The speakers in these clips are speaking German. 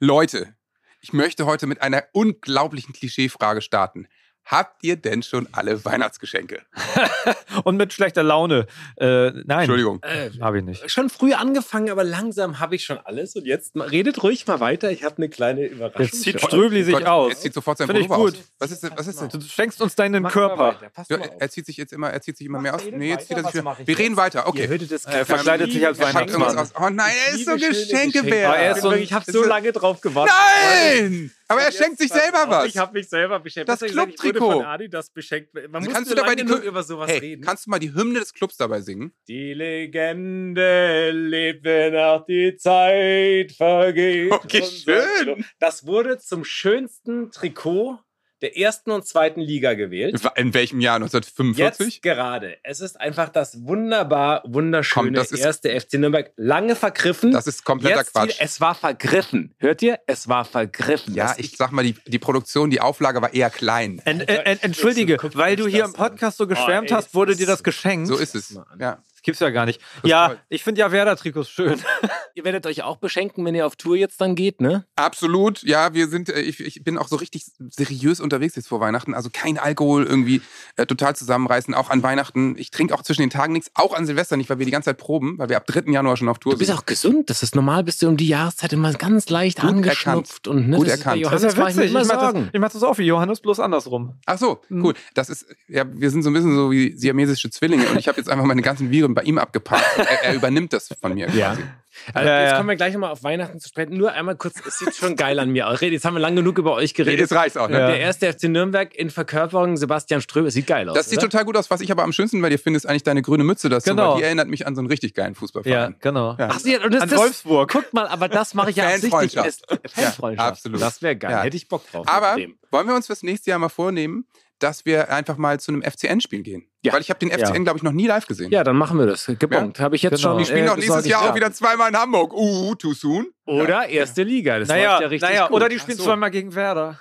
Leute, ich möchte heute mit einer unglaublichen Klischeefrage starten. Habt ihr denn schon alle Weihnachtsgeschenke? Und mit schlechter Laune. Äh, nein. Entschuldigung. Äh, Habe ich nicht. schon früh angefangen, aber langsam habe ich schon alles. Und jetzt redet ruhig mal weiter. Ich habe eine kleine Überraschung. Jetzt zieht. Ströbli sich Gott, aus. Er zieht sofort sein Pullover gut. aus. Was ist denn? Was ist denn? Du schenkst uns deinen Mach Körper. Ja, er zieht sich jetzt immer, er zieht sich immer Mach, mehr aus. Nee, jetzt zieht er sich wieder. Wir jetzt? reden weiter. Ihr Okay. hörtet es Er verkleidet sich als Weihnachtsmann. Oh nein, er ist so Geschenkebär. Ah, ich habe so lange drauf gewartet. Nein! Aber er schenkt sich selber was. Ich habe mich selber beschenkt. Das Clubtrikot. Adidas beschenkt. Man Also muss kannst du dabei die über sowas Hey, reden. kannst du mal die Hymne des Clubs dabei singen? Die Legende lebt, wenn auch die Zeit vergeht. Okay, schön. Das wurde zum schönsten Trikot der ersten und zweiten Liga gewählt. In welchem Jahr? 1945? Jetzt gerade. Es ist einfach das wunderbar, wunderschöne Komm, das ist- erste FC Nürnberg. Lange vergriffen. Das ist kompletter Jetzt Quatsch. wieder- Es war vergriffen. Hört ihr? Es war vergriffen. Ja, Das ich sag mal, die, die Produktion, die Auflage war eher klein. En, en, en, entschuldige, weil du hier im Podcast so an. geschwärmt Oh, ey, hast, wurde das dir das geschenkt. So ist es. Ja. Das gibt's ja gar nicht. ist Ja, toll. ich finde ja Werder-Trikots schön. Ihr werdet euch auch beschenken, wenn ihr auf Tour jetzt dann geht, ne? Absolut, ja, wir sind, äh, ich, ich bin auch so richtig seriös unterwegs jetzt vor Weihnachten. Also kein Alkohol irgendwie äh, total zusammenreißen, auch an Weihnachten. Ich trinke auch zwischen den Tagen nichts, auch an Silvester nicht, weil wir die ganze Zeit proben, weil wir ab 3. Januar schon auf Tour Du bist sind. auch gesund. Das ist normal, bist du um die Jahreszeit immer ganz leicht Gut angeschnupft. Und, ne, Gut das ist bei erkannt. Johannes Das ist ja ich witzig. Ich mach, Sorgen. das, ich mach das auch wie Johannes, bloß andersrum. Ach so, Hm. cool. Das ist, ja, wir sind so ein bisschen so wie siamesische Zwillinge und ich habe jetzt einfach meine ganzen Viren bei ihm abgepackt. Er, er übernimmt das von mir Ja. quasi. Also, Ja, jetzt ja. kommen wir gleich nochmal auf Weihnachten zu sprechen. Nur einmal kurz, es sieht schon geil an mir aus. Jetzt haben wir lang genug über euch geredet. Jetzt reicht's auch, ne? Ja. Der erste FC Nürnberg in Verkörperung Sebastian Ströbe. Sieht geil aus. Das sieht oder? total gut aus. Was ich aber am schönsten bei dir finde, ist eigentlich deine grüne Mütze dazu, Genau. weil die erinnert mich an so einen richtig geilen Ja, Fußballverein. genau. Ja. Ach, und das, An das, Wolfsburg. Guckt mal, aber das mache ich ja absichtlich. Fanfreundschaft. Ist- Fanfreundschaft. Ja, absolut. Das wäre geil. Ja. Hätte ich Bock drauf. Aber wollen wir uns fürs nächste Jahr mal vornehmen, dass wir einfach mal zu einem FCN-Spiel gehen? Ja. Weil ich habe den FCN, Ja. glaube ich, noch nie live gesehen. Ja, dann machen wir das. Gebongt. Habe ich jetzt Genau. schon. Die spielen äh, auch nächstes Jahr auch wieder zweimal in Hamburg. Uh, too soon. Oder erste Liga. Das Naja, ja richtig naja gut. oder die spielen so. zweimal gegen Werder.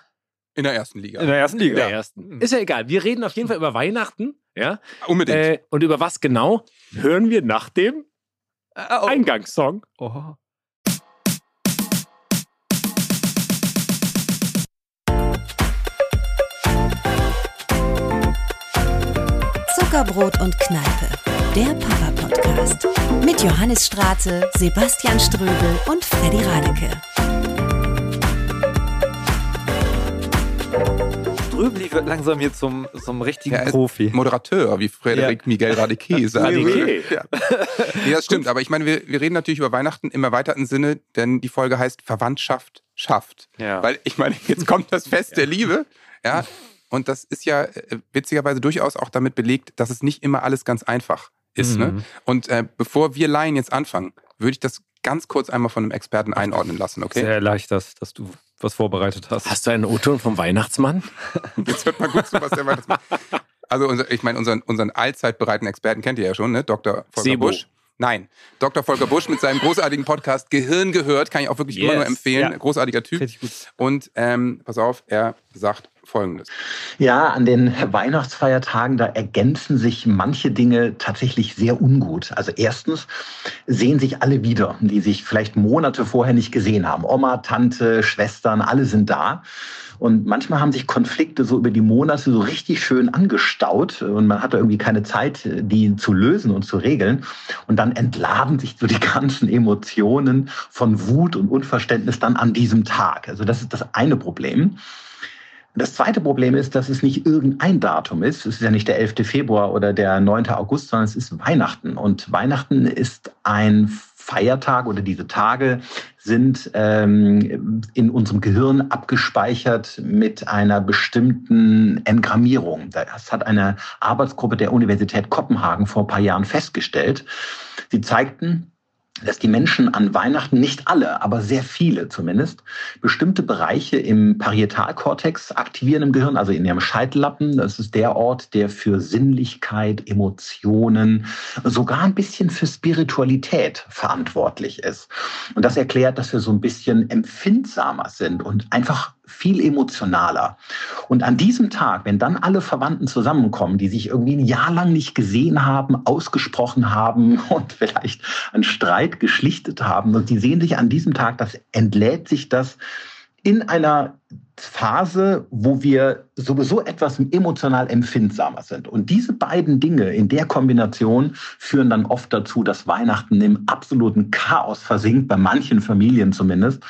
In der ersten Liga. In der ersten Liga. In der ersten. Ist ja egal. Wir reden auf jeden Fall über Weihnachten. Ja. Unbedingt. Äh, und über was genau hören wir nach dem. Eingangssong. Oh. Zuckerbrot und Kneipe, der Papa-Podcast. Mit Johannes Strate, Sebastian Ströbel und Freddy Radeke. Ströbli wird langsam hier zum, zum richtigen Ja, Profi. Moderateur, wie Frederik Miguel Radeke sagt. Radeke. Ja. Nee, das stimmt. Aber ich meine, wir, wir reden natürlich über Weihnachten im erweiterten Sinne, denn die Folge heißt Verwandtschaft schafft. Ja. Weil ich meine, jetzt kommt das Fest der Liebe. Ja. Und das ist ja äh, witzigerweise durchaus auch damit belegt, dass es nicht immer alles ganz einfach ist. Mhm. Ne? Und äh, bevor wir Laien jetzt anfangen, würde ich das ganz kurz einmal von einem Experten einordnen lassen, okay? Sehr leicht, dass, dass du was vorbereitet hast. Hast du einen O-Ton vom Weihnachtsmann? Jetzt hört mal gut zu, was der Weihnachtsmann. Also, unser, ich meine, unseren, unseren allzeitbereiten Experten kennt ihr ja schon, ne? Dr. Volker Sebo. Busch. Nein, Dr. Volker Busch mit seinem großartigen Podcast Gehirn gehört, kann ich auch wirklich immer Yes, nur empfehlen. ja. Großartiger Typ. Und ähm, pass auf, er sagt folgendes. Ja, an den Weihnachtsfeiertagen, da ergänzen sich manche Dinge tatsächlich sehr ungut. Also erstens sehen sich alle wieder, die sich vielleicht Monate vorher nicht gesehen haben. Oma, Tante, Schwestern, alle sind da. Und manchmal haben sich Konflikte so über die Monate so richtig schön angestaut und man hatte irgendwie keine Zeit, die zu lösen und zu regeln. Und dann entladen sich so die ganzen Emotionen von Wut und Unverständnis dann an diesem Tag. Also das ist das eine Problem. Das zweite Problem ist, dass es nicht irgendein Datum ist. Es ist ja nicht der 11. Februar oder der 9. August, sondern es ist Weihnachten. Und Weihnachten ist ein Feiertag oder diese Tage sind ähm, in unserem Gehirn abgespeichert mit einer bestimmten Engrammierung. Das hat eine Arbeitsgruppe der Universität Kopenhagen vor ein paar Jahren festgestellt. Sie zeigten, dass die Menschen an Weihnachten, nicht alle, aber sehr viele zumindest, bestimmte Bereiche im Parietalkortex aktivieren im Gehirn, also in ihrem Scheitellappen. Das ist der Ort, der für Sinnlichkeit, Emotionen, sogar ein bisschen für Spiritualität verantwortlich ist. Und das erklärt, dass wir so ein bisschen empfindsamer sind und einfach viel emotionaler. Und an diesem Tag, wenn dann alle Verwandten zusammenkommen, die sich irgendwie ein Jahr lang nicht gesehen haben, ausgesprochen haben und vielleicht einen Streit geschlichtet haben, und die sehen sich an diesem Tag, das entlädt sich das in einer Phase, wo wir sowieso etwas emotional empfindsamer sind. Und diese beiden Dinge in der Kombination führen dann oft dazu, dass Weihnachten im absoluten Chaos versinkt, bei manchen Familien zumindest.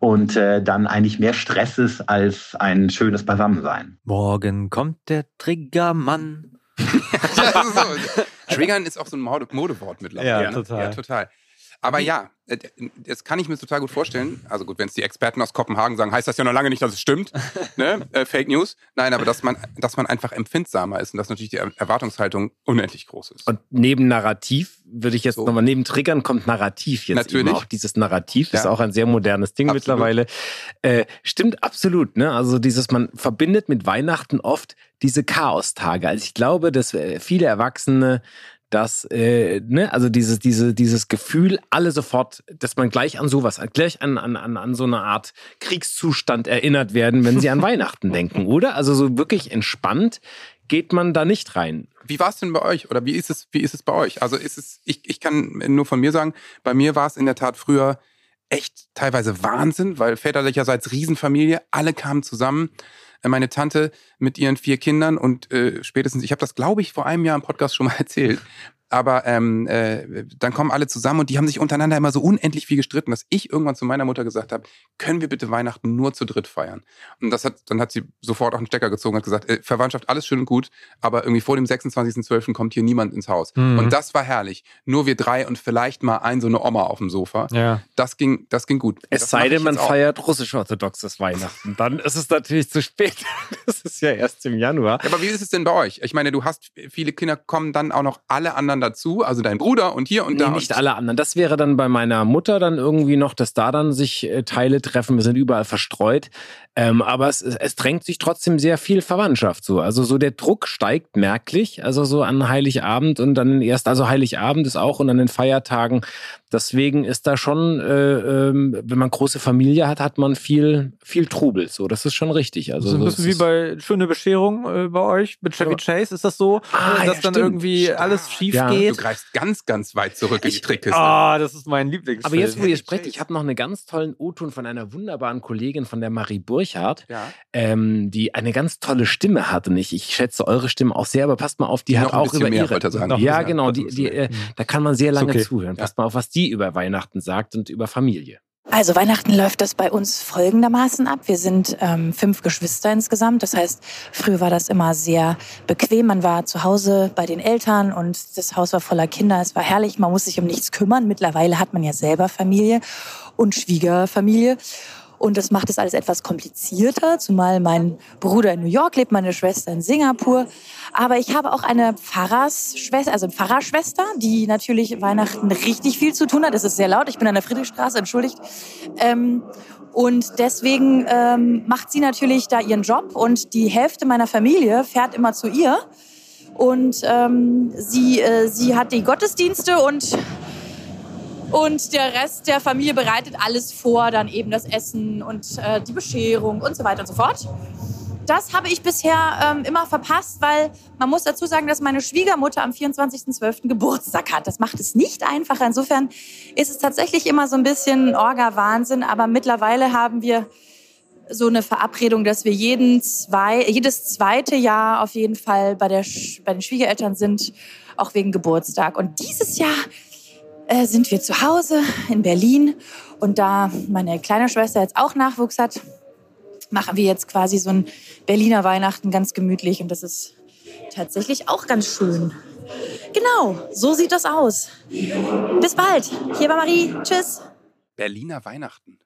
Und äh, dann eigentlich mehr Stress ist als ein schönes Beisammensein. Morgen kommt der Triggermann. ja, so. Triggern ist auch so ein Mode Modewort mittlerweile. Ja, ne? total. Ja, total. Aber ja, äh, das kann ich mir total gut vorstellen. Also gut, wenn es die Experten aus Kopenhagen sagen, heißt das ja noch lange nicht, dass es stimmt. ne? äh, Fake News. Nein, aber dass man, dass man einfach empfindsamer ist und dass natürlich die Erwartungshaltung unendlich groß ist. Und neben Narrativ würde ich jetzt So. nochmal, neben Triggern kommt Narrativ jetzt Natürlich. eben auch. Dieses Narrativ ist Ja. auch ein sehr modernes Ding Absolut. mittlerweile. Äh, stimmt absolut, ne? Also dieses, man verbindet mit Weihnachten oft diese Chaostage. Also ich glaube, dass äh, viele Erwachsene dass, äh, ne, also dieses, diese, dieses Gefühl, alle sofort, dass man gleich an sowas, gleich an, an, an, an so eine Art Kriegszustand erinnert werden, wenn sie an Weihnachten denken, oder? Also so wirklich entspannt geht man da nicht rein. Wie war es denn bei euch? Oder wie ist es, wie ist es bei euch? Also ist es, ich, ich kann nur von mir sagen, bei mir war es in der Tat früher echt teilweise Wahnsinn, weil väterlicherseits Riesenfamilie, alle kamen zusammen. Äh, Meine Tante mit ihren vier Kindern und äh, spätestens, ich habe das, glaube ich, vor einem Jahr im Podcast schon mal erzählt. Aber ähm, äh, dann kommen alle zusammen und die haben sich untereinander immer so unendlich viel gestritten, dass ich irgendwann zu meiner Mutter gesagt habe, können wir bitte Weihnachten nur zu dritt feiern? Und das hat, dann hat sie sofort auch einen Stecker gezogen und hat gesagt, äh, Verwandtschaft, alles schön und gut, aber irgendwie vor dem 26.12. kommt hier niemand ins Haus. Mhm. Und das war herrlich. Nur wir drei und vielleicht mal ein so eine Oma auf dem Sofa. Ja. Das ging, das ging gut. Es das sei denn, man feiert russisch-orthodoxes Weihnachten. Dann ist es natürlich zu spät. Das ist ja erst im Januar. Ja, aber wie ist es denn bei euch? Ich meine, du hast viele Kinder, kommen dann auch noch alle anderen dazu, also dein Bruder und hier und Nee, da. nicht alle anderen. Das wäre dann bei meiner Mutter dann irgendwie noch, dass da dann sich äh, Teile treffen. Wir sind überall verstreut. Ähm, aber es, es drängt sich trotzdem sehr viel Verwandtschaft so. Also so der Druck steigt merklich. Also so an Heiligabend und dann erst, also Heiligabend ist auch und an den Feiertagen. Deswegen ist da schon, äh, ähm, wenn man große Familie hat, hat man viel, viel Trubel. So, das ist schon richtig. Also so ein das bisschen wie bei Schöne Bescherung äh, bei euch mit Chevy. Chase. Ist das so, Ah, äh, dass ja, dann stimmt. irgendwie alles schief Ja. du geht? greifst ganz, ganz weit zurück in die Trickkiste. Ah, das ist mein Lieblingsfilm. Aber jetzt, wo ihr sprecht, ich habe noch einen ganz tollen O-Ton von einer wunderbaren Kollegin von der Marie Burchardt. ja. ähm, die eine ganz tolle Stimme hat. Und ich, ich schätze eure Stimme auch sehr, aber passt mal auf, die, Die hat noch ein auch über mehr, ihre. ja, genau, die, die, äh, da kann man sehr lange okay. zuhören. Ja. Passt mal auf, was die über Weihnachten sagt und über Familie. Also Weihnachten läuft das bei uns folgendermaßen ab. Wir sind ähm, fünf Geschwister insgesamt. Das heißt, früher war das immer sehr bequem. Man war zu Hause bei den Eltern und das Haus war voller Kinder. Es war herrlich. Man muss sich um nichts kümmern. Mittlerweile hat man ja selber Familie und Schwiegerfamilie. Und das macht es alles etwas komplizierter, zumal mein Bruder in New York lebt, meine Schwester in Singapur. Aber ich habe auch eine Pfarrersschwester, also eine Pfarrerschwester, die natürlich Weihnachten richtig viel zu tun hat. Es ist sehr laut, ich bin an der Friedrichstraße, entschuldigt. Ähm, und deswegen ähm, macht sie natürlich da ihren Job und die Hälfte meiner Familie fährt immer zu ihr. Und ähm, sie, äh, sie hat die Gottesdienste und und der Rest der Familie bereitet alles vor, dann eben das Essen und äh, die Bescherung und so weiter und so fort. Das habe ich bisher ähm, immer verpasst, weil man muss dazu sagen, dass meine Schwiegermutter am 24.12. Geburtstag hat. Das macht es nicht einfacher. Insofern ist es tatsächlich immer so ein bisschen Orga-Wahnsinn. Aber mittlerweile haben wir so eine Verabredung, dass wir jeden zwei, jedes zweite Jahr auf jeden Fall bei, der, bei den Schwiegereltern sind, auch wegen Geburtstag. Und dieses Jahr äh, sind wir zu Hause in Berlin. Und da meine kleine Schwester jetzt auch Nachwuchs hat, machen wir jetzt quasi so ein Berliner Weihnachten ganz gemütlich. Und das ist tatsächlich auch ganz schön. Genau, so sieht das aus. Bis bald. Hier war Marie. Tschüss. Berliner Weihnachten.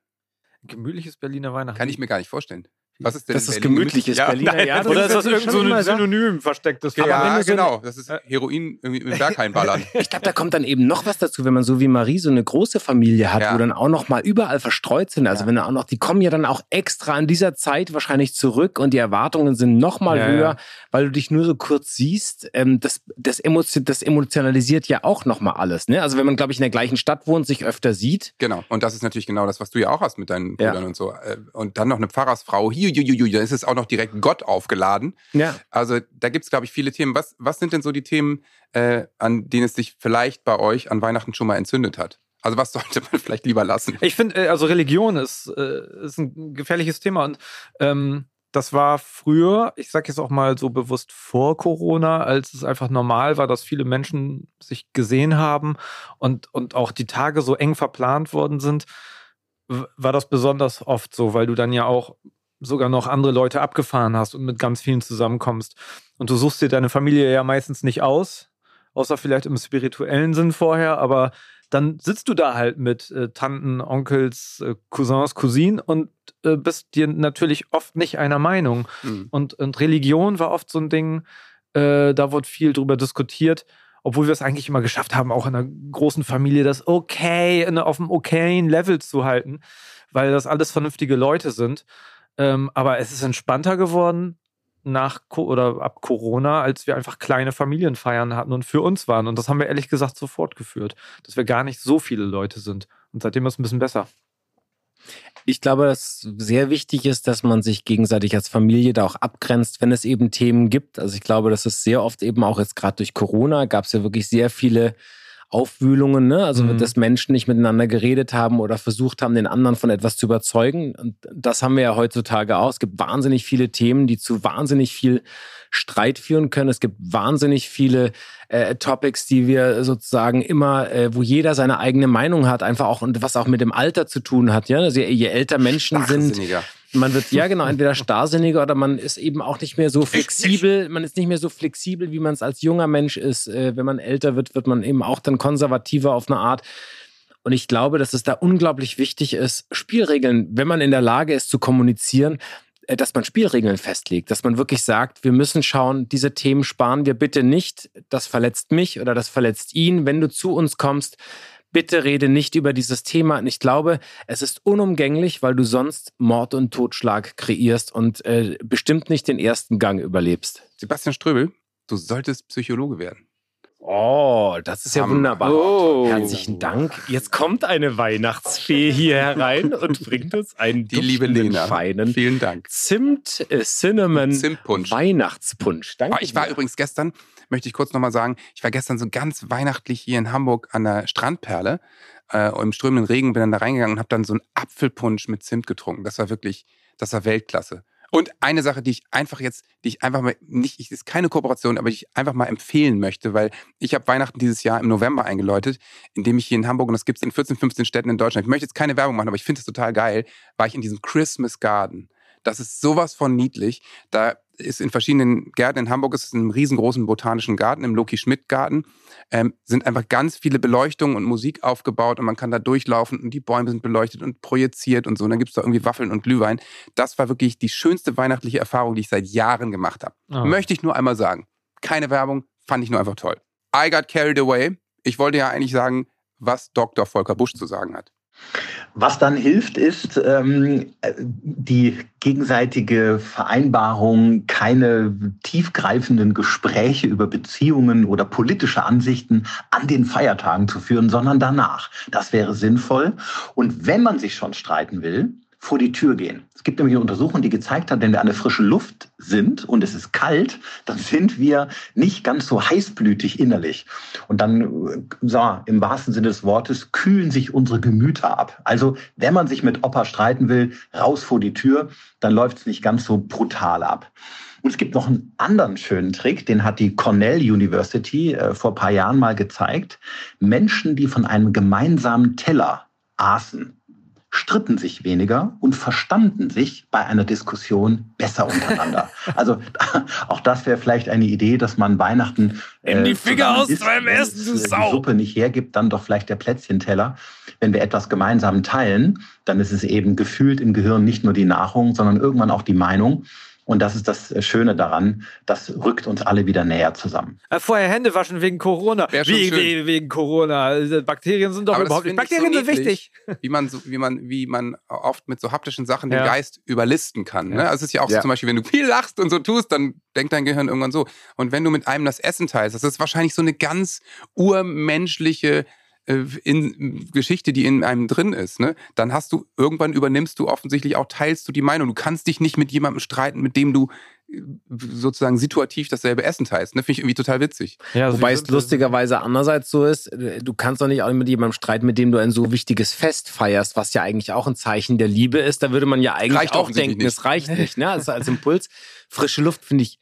Gemütliches Berliner Weihnachten. Kann ich mir gar nicht vorstellen. Was ist denn Das ist Berlin gemütliches Ja, Berliner. nein, Ja, das Oder ist das irgend so ein. Synonym verstecktes? Ja, so genau. Das ist Heroin irgendwie im Berghain ballern. Ich glaube, da kommt dann eben noch was dazu, wenn man so wie Marie so eine große Familie hat, Ja. wo dann auch noch mal überall verstreut sind. Also Ja. wenn da auch noch, die kommen ja dann auch extra an dieser Zeit wahrscheinlich zurück und die Erwartungen sind noch mal Ja, höher, ja. weil du dich nur so kurz siehst. Ähm, das, das, emotion, das emotionalisiert ja auch noch mal alles. Ne? Also wenn man, glaube ich, in der gleichen Stadt wohnt, sich öfter sieht. Genau. Und das ist natürlich genau das, was du ja auch hast mit deinen Ja. Brüdern und so. Äh, Und dann noch eine Pfarrersfrau. Hiu, hiu, hiu, hiu, da ist es auch noch direkt Gott aufgeladen. Ja. Also da gibt es, glaube ich, viele Themen. Was, was sind denn so die Themen, äh, an denen es sich vielleicht bei euch an Weihnachten schon mal entzündet hat? Also was sollte man vielleicht lieber lassen? Ich finde, äh, also Religion ist, äh, ist ein gefährliches Thema und ähm, das war früher, ich sage jetzt auch mal so bewusst vor Corona, als es einfach normal war, dass viele Menschen sich gesehen haben und, und auch die Tage so eng verplant worden sind, war das besonders oft so, weil du dann ja auch sogar noch andere Leute abgefahren hast und mit ganz vielen zusammenkommst. Und du suchst dir deine Familie ja meistens nicht aus, außer vielleicht im spirituellen Sinn vorher, aber dann sitzt du da halt mit äh, Tanten, Onkels, äh, Cousins, Cousinen und äh, bist dir natürlich oft nicht einer Meinung. Hm. Und, und Religion war oft so ein Ding, äh, da wurde viel drüber diskutiert, obwohl wir es eigentlich immer geschafft haben, auch in einer großen Familie das okay, in, auf einem okayen Level zu halten, weil das alles vernünftige Leute sind. Ähm, aber es ist entspannter geworden nach Co oder ab Corona, als wir einfach kleine Familienfeiern hatten und für uns waren. Und das haben wir ehrlich gesagt so fortgeführt, dass wir gar nicht so viele Leute sind. Und seitdem ist es ein bisschen besser. Ich glaube, dass sehr wichtig ist, dass man sich gegenseitig als Familie da auch abgrenzt, wenn es eben Themen gibt. Also ich glaube, dass es sehr oft eben auch jetzt gerade durch Corona gab es ja wirklich sehr viele Aufwühlungen, ne? Also Mhm. dass Menschen nicht miteinander geredet haben oder versucht haben, den anderen von etwas zu überzeugen. Und das haben wir ja heutzutage auch. Es gibt wahnsinnig viele Themen, die zu wahnsinnig viel Streit führen können. Es gibt wahnsinnig viele äh, Topics, die wir sozusagen immer, äh, wo jeder seine eigene Meinung hat, einfach auch und was auch mit dem Alter zu tun hat. Ja, also je, je älter Menschen sind. Man wird ja genau entweder starrsinniger oder man ist eben auch nicht mehr so flexibel. Man ist nicht mehr so flexibel, wie man es als junger Mensch ist. Äh, wenn man älter wird, wird man eben auch dann konservativer auf eine Art. Und ich glaube, dass es da unglaublich wichtig ist, Spielregeln, wenn man in der Lage ist zu kommunizieren, äh, dass man Spielregeln festlegt, dass man wirklich sagt, wir müssen schauen, diese Themen sparen wir bitte nicht, das verletzt mich oder das verletzt ihn. Wenn du zu uns kommst, bitte rede nicht über dieses Thema. Und ich glaube, es ist unumgänglich, weil du sonst Mord und Totschlag kreierst und äh, bestimmt nicht den ersten Gang überlebst. Sebastian Ströbel, du solltest Psychologe werden. Oh, das ist ja Am- wunderbar. Oh. Herzlichen Dank. Jetzt kommt eine Weihnachtsfee hier herein und bringt uns einen Die liebe Lena. feinen Vielen Dank. Zimt äh, Cinnamon Zimtpunsch. Weihnachtspunsch. Danke. Oh, ich war übrigens gestern, möchte ich kurz nochmal sagen, ich war gestern so ganz weihnachtlich hier in Hamburg an der Strandperle äh, im strömenden Regen, bin dann da reingegangen und habe dann so einen Apfelpunsch mit Zimt getrunken. Das war wirklich, das war Weltklasse. Und eine Sache, die ich einfach jetzt, die ich einfach mal nicht, ich, ist keine Kooperation, aber die ich einfach mal empfehlen möchte, weil ich habe Weihnachten dieses Jahr im November eingeläutet, indem ich hier in Hamburg, und das gibt es in 14, 15 Städten in Deutschland, ich möchte jetzt keine Werbung machen, aber ich finde es total geil, war ich in diesem Christmas Garden. Das ist sowas von niedlich. Da ist in verschiedenen Gärten in Hamburg, ist es in einem riesengroßen botanischen Garten, im Loki-Schmidt-Garten, ähm, sind einfach ganz viele Beleuchtungen und Musik aufgebaut und man kann da durchlaufen und die Bäume sind beleuchtet und projiziert und so. Und dann gibt es da irgendwie Waffeln und Glühwein. Das war wirklich die schönste weihnachtliche Erfahrung, die ich seit Jahren gemacht habe. Ah. Möchte ich nur einmal sagen. Keine Werbung, fand ich nur einfach toll. I got carried away. Ich wollte ja eigentlich sagen, was Dr. Volker Busch zu sagen hat. Was dann hilft, ist ähm, die gegenseitige Vereinbarung, keine tiefgreifenden Gespräche über Beziehungen oder politische Ansichten an den Feiertagen zu führen, sondern danach. Das wäre sinnvoll. Und wenn man sich schon streiten will, vor die Tür gehen. Es gibt nämlich eine Untersuchung, die gezeigt hat, wenn wir an der frischen Luft sind und es ist kalt, dann sind wir nicht ganz so heißblütig innerlich. Und dann, äh, so, im wahrsten Sinne des Wortes, kühlen sich unsere Gemüter ab. Also, wenn man sich mit Opa streiten will, raus vor die Tür, dann läuft es nicht ganz so brutal ab. Und es gibt noch einen anderen schönen Trick, den hat die Cornell University äh, vor ein paar Jahren mal gezeigt. Menschen, die von einem gemeinsamen Teller aßen, stritten sich weniger und verstanden sich bei einer Diskussion besser untereinander. also auch das wäre vielleicht eine Idee, dass man Weihnachten äh, die Finger aus beim Essen, du Sau. die Suppe nicht hergibt, dann doch vielleicht der Plätzchenteller. Wenn wir etwas gemeinsam teilen, dann ist es eben gefühlt im Gehirn nicht nur die Nahrung, sondern irgendwann auch die Meinung. Und das ist das Schöne daran, das rückt uns alle wieder näher zusammen. Äh, vorher Hände waschen wegen Corona. Wie, wie, wegen Corona. Also Bakterien sind doch Aber überhaupt nicht. Bakterien so sind wichtig. Wie man, so, wie, man, wie man oft mit so haptischen Sachen ja. den Geist überlisten kann. Ne? Also es ist ja auch ja. so zum Beispiel, wenn du viel lachst und so tust, dann denkt dein Gehirn irgendwann so. Und wenn du mit einem das Essen teilst, das ist wahrscheinlich so eine ganz urmenschliche äh, in Geschichte, die in einem drin ist, ne, dann hast du, irgendwann übernimmst du offensichtlich auch, teilst du die Meinung. Du kannst dich nicht mit jemandem streiten, mit dem du äh, sozusagen situativ dasselbe Essen teilst. Ne? Finde ich irgendwie total witzig. Ja, Wobei es lustigerweise andererseits so ist, du kannst doch nicht auch mit jemandem streiten, mit dem du ein so wichtiges Fest feierst, was ja eigentlich auch ein Zeichen der Liebe ist. Da würde man ja eigentlich reicht auch denken, nicht. es reicht nicht. Ne? Also als Impuls. Frische Luft finde ich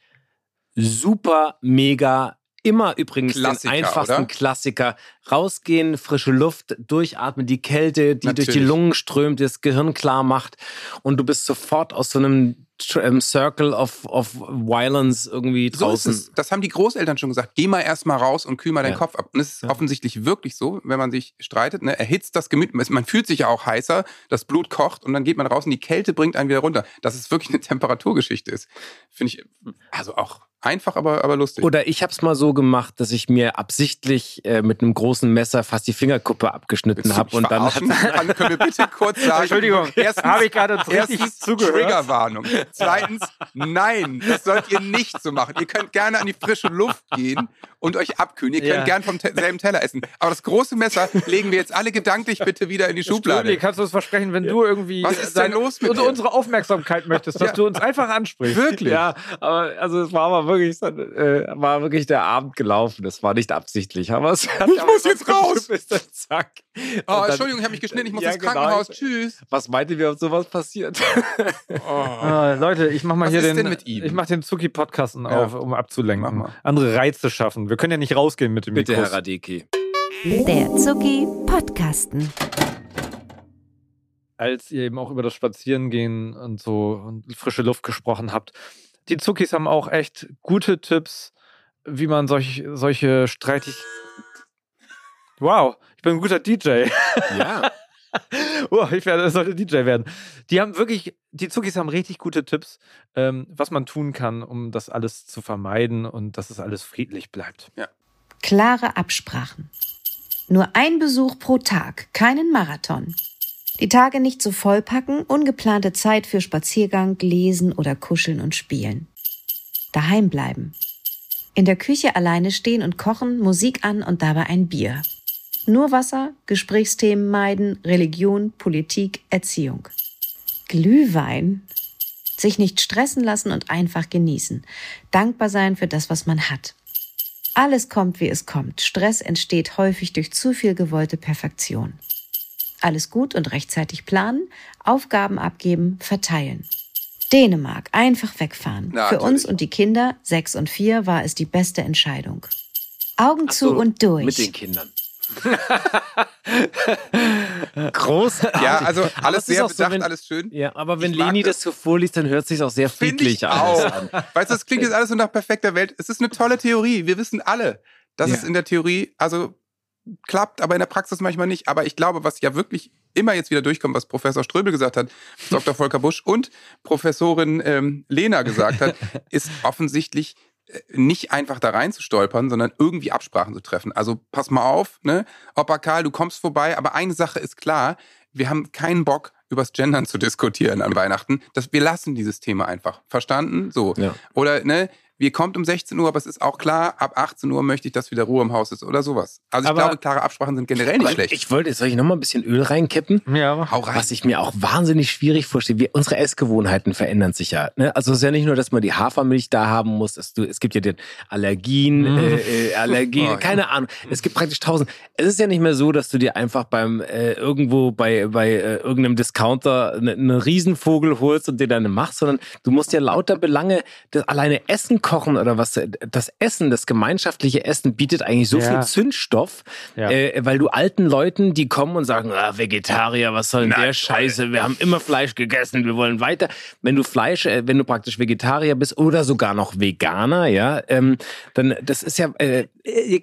super, mega immer übrigens Klassiker, den einfachsten oder? Klassiker. Rausgehen, frische Luft, durchatmen, die Kälte, die Natürlich. durch die Lungen strömt, das Gehirn klar macht und du bist sofort aus so einem Circle of, of Violence irgendwie draußen. So das haben die Großeltern schon gesagt. Geh mal erstmal raus und kühl mal deinen ja. Kopf ab. Und es ist ja. offensichtlich wirklich so, wenn man sich streitet, ne, erhitzt das Gemüt. Man fühlt sich ja auch heißer, das Blut kocht und dann geht man raus und die Kälte bringt einen wieder runter. Dass es wirklich eine Temperaturgeschichte ist, finde ich also auch Einfach, aber, aber lustig. Oder ich habe es mal so gemacht, dass ich mir absichtlich äh, mit einem großen Messer fast die Fingerkuppe abgeschnitten habe und dann, dann können wir bitte kurz sagen. Entschuldigung, erstens habe ich gerade richtig zugehört. Triggerwarnung. Zweitens, nein, das sollt ihr nicht so machen. Ihr könnt gerne an die frische Luft gehen und euch abkühlen. Ihr könnt ja. gern vom selben Teller essen. Aber das große Messer legen wir jetzt alle gedanklich bitte wieder in die Schublade. Stimmt, kannst du uns versprechen, wenn ja. du irgendwie Was ist denn los mit unsere Aufmerksamkeit möchtest, dass ja. du uns einfach ansprichst. Wirklich? Ja, aber also es war aber wirklich, äh, war wirklich der Abend gelaufen. Das war nicht absichtlich. Aber es hat ich muss jetzt raus. Zack. Oh, dann, Entschuldigung, ich habe mich geschnitten. Ich muss ins genau. Krankenhaus. Tschüss. Was meint ihr, wie auf sowas passiert? Oh. Ah, Leute, ich mach mal Was hier den, ich mach den Zuki Podcasten auf, um abzulenken, andere Reize schaffen. Wir können ja nicht rausgehen mit dem Bitte, Mikros. Herr Radeki. Der Zucki Podcasten. Als ihr eben auch über das Spazierengehen und so und frische Luft gesprochen habt, die Zuckis haben auch echt gute Tipps, wie man solch, solche streitig. Wow, ich bin ein guter DJ. Ja. oh, ich werde, sollte DJ werden. Die haben wirklich, die Zuckis haben richtig gute Tipps, ähm, was man tun kann, um das alles zu vermeiden und dass es alles friedlich bleibt. Ja. Klare Absprachen. Nur ein Besuch pro Tag, keinen Marathon. Die Tage nicht so vollpacken, ungeplante Zeit für Spaziergang, Lesen oder Kuscheln und Spielen. Daheim bleiben. In der Küche alleine stehen und kochen, Musik an und dabei ein Bier. Nur Wasser, Gesprächsthemen meiden, Religion, Politik, Erziehung. Glühwein. Sich nicht stressen lassen und einfach genießen. Dankbar sein für das, was man hat. Alles kommt, wie es kommt. Stress entsteht häufig durch zu viel gewollte Perfektion. Alles gut und rechtzeitig planen, Aufgaben abgeben, verteilen. Dänemark, einfach wegfahren. Na, Für uns und die Kinder, sechs und vier, war es die beste Entscheidung. Augen so, zu und durch. Mit den Kindern. Großartig. Ja, also alles sehr bedacht, so, wenn, alles schön. Ja, aber wenn Leni das so vorliest, dann hört es sich auch sehr friedlich an. Weißt du, das klingt jetzt alles so nach perfekter Welt. Es ist eine tolle Theorie. Wir wissen alle, dass ja. es in der Theorie, also klappt, aber in der Praxis manchmal nicht. Aber ich glaube, was ja wirklich immer jetzt wieder durchkommt, was Professor Ströbel gesagt hat, Dr. Volker Busch und Professorin ähm, Lena gesagt hat, ist offensichtlich nicht einfach da rein zu stolpern, sondern irgendwie Absprachen zu treffen. Also pass mal auf, ne? Opa Karl, du kommst vorbei, aber eine Sache ist klar, wir haben keinen Bock, übers Gendern zu diskutieren an Weihnachten. Das, wir lassen dieses Thema einfach. Verstanden? So. Ja. Oder, ne? Wir kommt um 16 Uhr, aber es ist auch klar, ab 18 Uhr möchte ich, dass wieder Ruhe im Haus ist oder sowas. Also ich aber, glaube, klare Absprachen sind generell nicht schlecht. Ich wollte, soll ich nochmal ein bisschen Öl reinkippen? Ja, hau rein. Was ich mir auch wahnsinnig schwierig vorstelle, wir, unsere Essgewohnheiten verändern sich ja. Ne? Also es ist ja nicht nur, dass man die Hafermilch da haben muss, es, du, es gibt ja den Allergien, mhm. äh, äh, Allergien, oh, keine ja. Ahnung. Es gibt praktisch tausend. Es ist ja nicht mehr so, dass du dir einfach beim äh, irgendwo bei, bei äh, irgendeinem Discounter einen eine Riesenvogel holst und dir deine machst, sondern du musst ja lauter Belange, das alleine Essen kochen kochen oder was, das Essen, das gemeinschaftliche Essen bietet eigentlich so Ja. viel Zündstoff, Ja. äh, weil du alten Leuten, die kommen und sagen, ah, Vegetarier, was soll denn der Scheiße, wir haben immer Fleisch gegessen, wir wollen weiter. Wenn du Fleisch, äh, wenn du praktisch Vegetarier bist oder sogar noch Veganer, ja, ähm, dann das ist ja, äh, ich,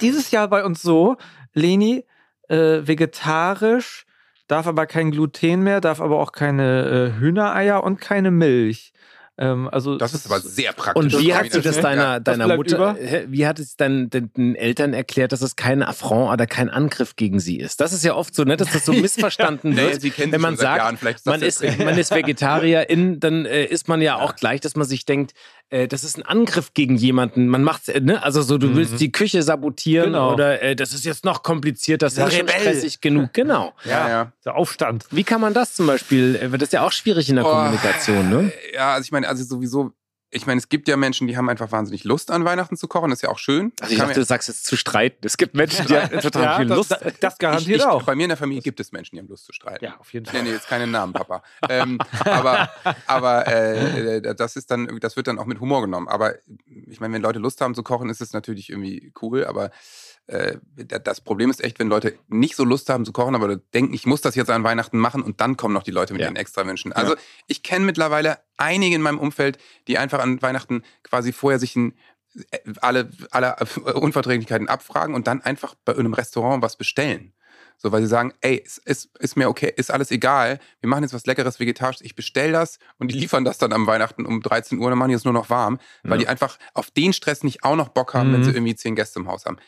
dieses Jahr bei uns so, Leni, äh, vegetarisch, darf aber kein Gluten mehr, darf aber auch keine äh, Hühnereier und keine Milch. Ähm, also Das ist aber sehr praktisch. Und wie hast du das Ja. deiner, Das deiner bleibt Mutter, über. wie hat es dein, den, den Eltern erklärt, dass es kein Affront oder kein Angriff gegen sie ist? Das ist ja oft so, ne, dass das so missverstanden Nee, wird. sie kennen Wenn man sagt, Jahren, man das ist, man ist Vegetarierin, dann äh, ist man ja, auch gleich, dass man sich denkt, äh, das ist ein Angriff gegen jemanden. Man macht, äh, ne, also so, du willst die Küche sabotieren Genau. oder äh, das ist jetzt noch komplizierter, das ist schon stressig genug. Genau. Ja, ja. der Aufstand. Wie kann man das zum Beispiel, äh, das ist ja auch schwierig in der Oh, Kommunikation, ne? Ja, also ich meine, also sowieso, ich meine, es gibt ja Menschen, die haben einfach wahnsinnig Lust an Weihnachten zu kochen, das ist ja auch schön. Also ich dachte, du sagst jetzt zu streiten. Es gibt Menschen, die haben total Ja, viel das, Lust. das, das garantiert ich, ich, auch. Bei mir in der Familie gibt es Menschen, die haben Lust zu streiten. Ja, auf jeden Ich Fall. nenne jetzt keinen Namen, Papa. ähm, aber aber äh, äh, das ist dann, das wird dann auch mit Humor genommen. Aber ich meine, wenn Leute Lust haben zu kochen, ist es natürlich irgendwie cool. Aber äh, da- das Problem ist echt, wenn Leute nicht so Lust haben zu kochen, aber denken, ich muss das jetzt an Weihnachten machen und dann kommen noch die Leute mit Ja. ihren Extrawünschen. Also ich kenne mittlerweile einige in meinem Umfeld, die einfach an Weihnachten quasi vorher sich ein äh, alle, alle Unverträglichkeiten abfragen und dann einfach bei einem Restaurant was bestellen. So, weil sie sagen, ey, es ist, ist mir okay, ist alles egal, wir machen jetzt was Leckeres, Vegetarisches, ich bestell das und die liefern das dann am Weihnachten um 13 Uhr, dann machen die es nur noch warm, weil Ja. die einfach auf den Stress nicht auch noch Bock haben, wenn Mhm. sie irgendwie zehn Gäste im Haus haben.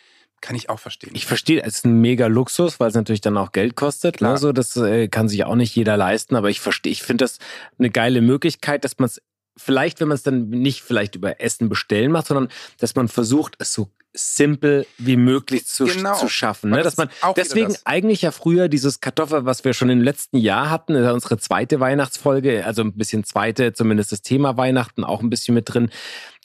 Kann ich auch verstehen. Ich verstehe, es ist ein mega Luxus, weil es natürlich dann auch Geld kostet. Klar. Ne? So, das äh, kann sich auch nicht jeder leisten, aber ich verstehe, ich finde das eine geile Möglichkeit, dass man es vielleicht, wenn man es dann nicht vielleicht über Essen bestellen macht, sondern dass man versucht, es so simpel wie möglich zu, Genau. zu schaffen. Ne? das Dass man deswegen eigentlich ja früher dieses Kartoffel, was wir schon im letzten Jahr hatten, ist ja unsere zweite Weihnachtsfolge, also ein bisschen zweite, zumindest das Thema Weihnachten auch ein bisschen mit drin.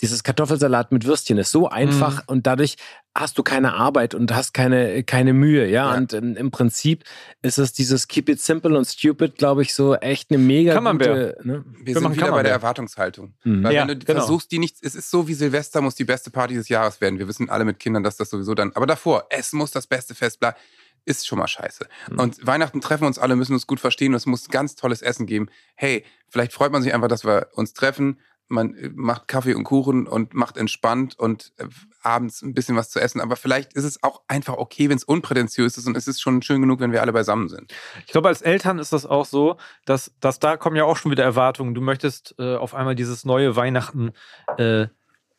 Dieses Kartoffelsalat mit Würstchen ist so einfach Mhm. und dadurch hast du keine Arbeit und hast keine, keine Mühe, ja. Ja. Und ähm, im Prinzip ist es dieses Keep it simple und stupid, glaube ich, so echt eine mega Camembert. gute. Ne? wir wir sind wieder bei der. Erwartungshaltung. Mhm. Weil Ja, wenn du genau. versuchst, die nicht, es ist so wie Silvester muss die beste Party des Jahres werden. Wir wissen alle mit Kindern, dass das sowieso dann, aber davor, es muss das beste Fest bleiben, ist schon mal scheiße. Mhm. Und Weihnachten treffen uns alle, müssen uns gut verstehen und es muss ganz tolles Essen geben. Hey, vielleicht freut man sich einfach, dass wir uns treffen. Man äh, macht Kaffee und Kuchen und macht entspannt und äh, abends ein bisschen was zu essen. Aber vielleicht ist es auch einfach okay, wenn es unprätentiös ist und es ist schon schön genug, wenn wir alle beisammen sind. Ich glaube, als Eltern ist das auch so, dass, dass da kommen ja auch schon wieder Erwartungen. Du möchtest äh, auf einmal dieses neue Weihnachten, äh,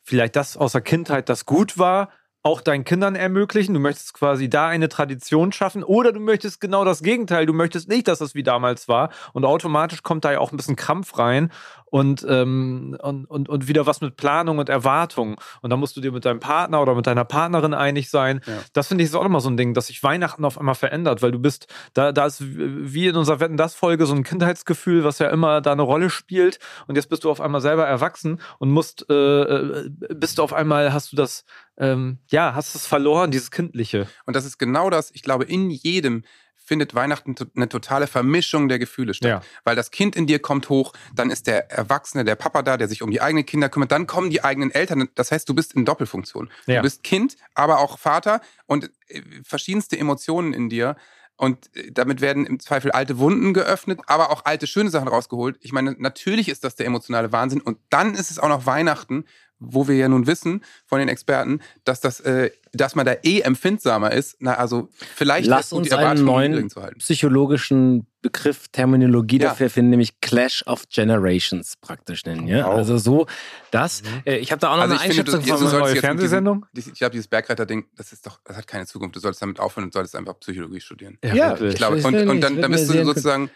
vielleicht das aus der Kindheit, das gut war, auch deinen Kindern ermöglichen. Du möchtest quasi da eine Tradition schaffen oder du möchtest genau das Gegenteil. Du möchtest nicht, dass es wie damals war und automatisch kommt da ja auch ein bisschen Krampf rein und, ähm, und, und, und wieder was mit Planung und Erwartung. Und da musst du dir mit deinem Partner oder mit deiner Partnerin einig sein. Ja. Das finde ich ist auch nochmal so ein Ding, dass sich Weihnachten auf einmal verändert, weil du bist, da, da ist wie in unserer Wetten das Folge so ein Kindheitsgefühl, was ja immer da eine Rolle spielt. Und jetzt bist du auf einmal selber erwachsen und musst, äh, äh, bist du auf einmal, hast du das, ähm, ja, hast es verloren, dieses Kindliche. Und das ist genau das, ich glaube, in jedem findet Weihnachten eine totale Vermischung der Gefühle statt. Ja. Weil das Kind in dir kommt hoch, dann ist der Erwachsene, der Papa da, der sich um die eigenen Kinder kümmert, dann kommen die eigenen Eltern. Das heißt, du bist in Doppelfunktion. Ja. Du bist Kind, aber auch Vater und äh, verschiedenste Emotionen in dir. Und äh, damit werden im Zweifel alte Wunden geöffnet, aber auch alte schöne Sachen rausgeholt. Ich meine, natürlich ist das der emotionale Wahnsinn. Und dann ist es auch noch Weihnachten, wo wir ja nun wissen von den Experten, dass das, äh, dass man da eh empfindsamer ist. Na, also vielleicht Lass uns die einen Erwartungen neuen niedrig zu halten. psychologischen Begriff, Terminologie Ja. dafür finden, nämlich Clash of Generations praktisch nennen. Ja? Wow. Also so das. Äh, ich habe da auch noch Also eine ich finde, du, Einschätzung von mit Fernsehsendung? Diesem, ich glaube, dieses Bergretter-Ding, das ist doch, das hat keine Zukunft. Du solltest damit aufhören und solltest einfach Psychologie studieren. Ja, wirklich. Ich glaube, Ich und, und dann, dann bist du sozusagen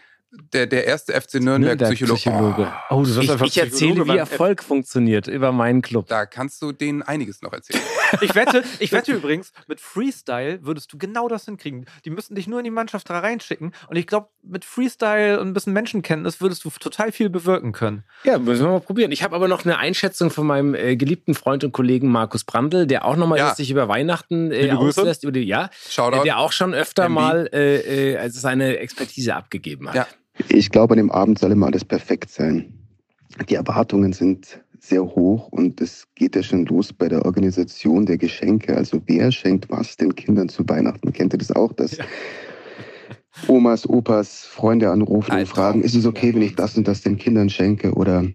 der, der erste FC Nürnberg-Psychologe. Psychologe. Oh, du Ich, einfach ich erzähle, Psychologe wie Erfolg funktioniert über meinen Club. da kannst du denen einiges noch erzählen. Ich wette, ich wette übrigens, mit Freestyle würdest du genau das hinkriegen. Die müssten dich nur in die Mannschaft da reinschicken. Und ich glaube, mit Freestyle und ein bisschen Menschenkenntnis würdest du total viel bewirken können. Ja, müssen wir mal probieren. Ich habe aber noch eine Einschätzung von meinem äh, geliebten Freund und Kollegen Markus Brandl, der auch nochmal Ja. sich über Weihnachten äh, auslässt. Über die, ja, Shoutout. der auch schon öfter MB. mal äh, äh, also seine Expertise abgegeben hat. Ja. Ich glaube, an dem Abend soll immer alles perfekt sein. Die Erwartungen sind sehr hoch und es geht ja schon los bei der Organisation der Geschenke. Also wer schenkt was den Kindern zu Weihnachten? Kennt ihr das auch, dass ja. Omas, Opas, Freunde anrufen Alter. und fragen, ist es okay, wenn ich das und das den Kindern schenke? Oder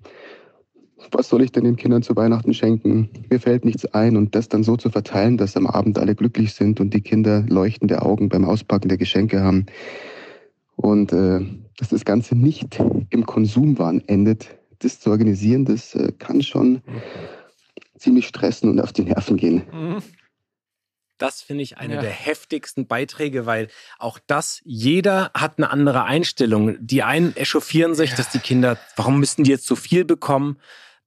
was soll ich denn den Kindern zu Weihnachten schenken? Mir fällt nichts ein und das dann so zu verteilen, dass am Abend alle glücklich sind und die Kinder leuchtende Augen beim Auspacken der Geschenke haben. Und äh, dass das Ganze nicht im Konsumwahn endet, das zu organisieren, das äh, kann schon ziemlich stressen und auf die Nerven gehen. Mhm. Das finde ich eine ja. der heftigsten Beiträge, weil auch das, jeder hat eine andere Einstellung. Die einen echauffieren sich, ja. dass die Kinder, warum müssen die jetzt so viel bekommen?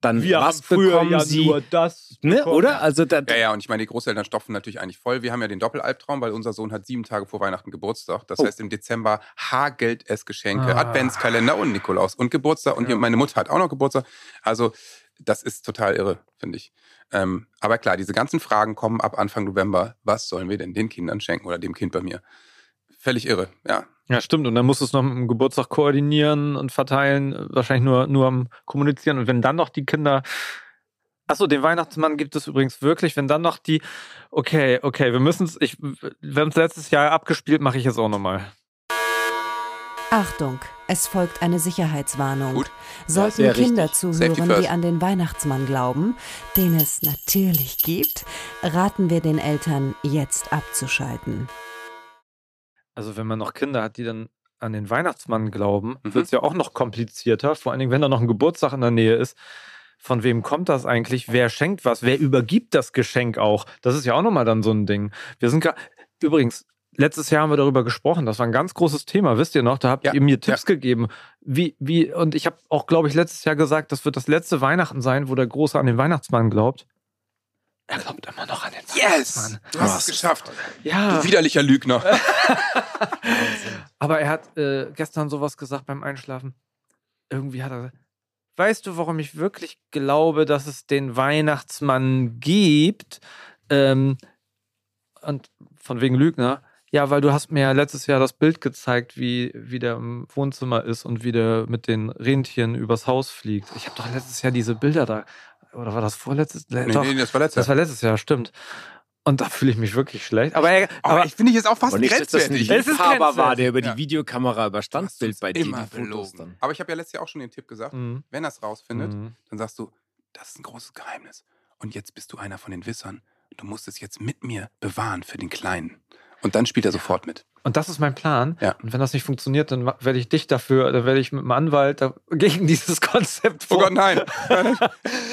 Dann wir was haben früher bekommen ja sie, nur das, ne, oder? Also da, ja, ja, und ich meine, die Großeltern stopfen natürlich eigentlich voll. Wir haben ja den Doppelalbtraum, weil unser Sohn hat sieben Tage vor Weihnachten Geburtstag. Das oh. heißt, im Dezember hagelt es Geschenke, ah. Adventskalender und Nikolaus und Geburtstag. Und ja. meine Mutter hat auch noch Geburtstag. Also das ist total irre, finde ich. Ähm, aber klar, diese ganzen Fragen kommen ab Anfang November. Was sollen wir denn den Kindern schenken oder dem Kind bei mir? Völlig irre, ja. Ja, stimmt. Und dann musst du es noch mit dem Geburtstag koordinieren und verteilen, wahrscheinlich nur, nur am Kommunizieren. Und wenn dann noch die Kinder. Achso, den Weihnachtsmann gibt es übrigens wirklich. Wenn dann noch die. Okay, okay, wir müssen es. Wir haben es letztes Jahr abgespielt, mache ich es auch nochmal. Achtung, es folgt eine Sicherheitswarnung. Gut. Sollten ja, Kinder richtig. zuhören, die an den Weihnachtsmann glauben, den es natürlich gibt, raten wir den Eltern, jetzt abzuschalten. Also wenn man noch Kinder hat, die dann an den Weihnachtsmann glauben, mhm. wird es ja auch noch komplizierter. Vor allen Dingen, wenn da noch ein Geburtstag in der Nähe ist. Von wem kommt das eigentlich? Wer schenkt was? Wer übergibt das Geschenk auch? Das ist ja auch nochmal dann so ein Ding. Wir sind gerade, übrigens, letztes Jahr haben wir darüber gesprochen. Das war ein ganz großes Thema, wisst ihr noch? Da habt ja, ihr mir Tipps ja. gegeben. Wie, wie, und ich habe auch, glaube ich, letztes Jahr gesagt, das wird das letzte Weihnachten sein, wo der Große an den Weihnachtsmann glaubt. Er glaubt immer noch an den Yes! Du hast es geschafft. Ja. Du widerlicher Lügner. Aber er hat äh, gestern sowas gesagt beim Einschlafen. Irgendwie hat er gesagt, weißt du, warum ich wirklich glaube, dass es den Weihnachtsmann gibt? Ähm, und von wegen Lügner. Ja, weil du hast mir ja letztes Jahr das Bild gezeigt, wie, wie der im Wohnzimmer ist und wie der mit den Rentieren übers Haus fliegt. Ich habe doch letztes Jahr diese Bilder da oder war das vorletztes? Nee, Doch, nee, das war letztes Jahr. Das war letztes Jahr, stimmt. Und da fühle ich mich wirklich schlecht. Aber, er, aber, ich finde ich jetzt auch fast nicht, grenzwertig. Dass das ein Liebhaber war, der über die Videokamera über Standbild bei dir immer Fotos dann. Aber ich habe ja letztes Jahr auch schon den Tipp gesagt, mhm. wenn er es rausfindet, mhm. dann sagst du, das ist ein großes Geheimnis. Und jetzt bist du einer von den Wissern. Du musst es jetzt mit mir bewahren für den Kleinen. Und dann spielt er sofort mit. Und das ist mein Plan. Ja. Und wenn das nicht funktioniert, dann werde ich dich dafür, dann werde ich mit dem Anwalt gegen dieses Konzept vor. Oh Gott, nein.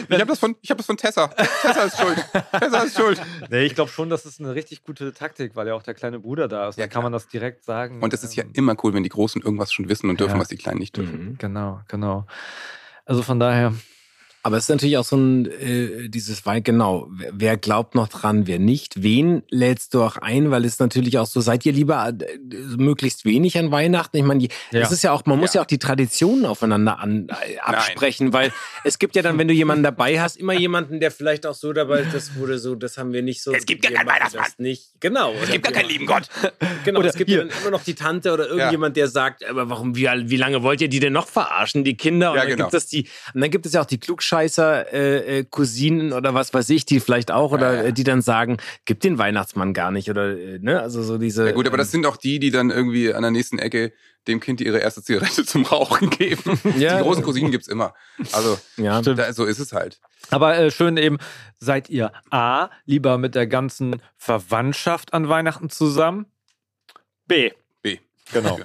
ich habe das, von, hab das von Tessa. Tessa ist schuld. Tessa ist schuld. Nee, ich glaube schon, das ist eine richtig gute Taktik, weil ja auch der kleine Bruder da ist. Ja, dann kann man das direkt sagen. Und es ist ja ähm, immer cool, wenn die Großen irgendwas schon wissen und dürfen, ja. was die Kleinen nicht dürfen. Mhm. Genau, genau. Also von daher, aber es ist natürlich auch so ein, äh, dieses genau, wer, glaubt noch dran, wer nicht, wen lädst du auch ein, weil es natürlich auch so, seid ihr lieber äh, möglichst wenig an Weihnachten? Ich meine, ja. das ist ja auch, man muss ja, ja auch die Traditionen aufeinander an, äh, absprechen, Nein. weil es gibt ja dann, wenn du jemanden dabei hast, immer jemanden, der vielleicht auch so dabei ist, das wurde so, das haben wir nicht so. Es gibt gar keinen Weihnachtsmann. Nicht. Genau. Es gibt gar keinen lieben Gott. Genau, oder es gibt ja dann immer noch die Tante oder irgendjemand, der sagt, aber warum, wie, wie lange wollt ihr die denn noch verarschen, die Kinder? Und, ja, dann, genau. gibt es die, und dann gibt es ja auch die Klugscheiße Klugscheißer äh, äh, Cousinen oder was weiß ich, die vielleicht auch oder ja, ja. die dann sagen, gibt den Weihnachtsmann gar nicht oder äh, ne, also so diese. Ja gut, aber das ähm, sind auch die, die dann irgendwie an der nächsten Ecke dem Kind ihre erste Zigarette zum Rauchen geben. Ja. Die großen Cousinen gibt's immer. Also ja. Da, so ist es halt. Aber äh, schön eben, seid ihr A, lieber mit der ganzen Verwandtschaft an Weihnachten zusammen? B. B. Genau.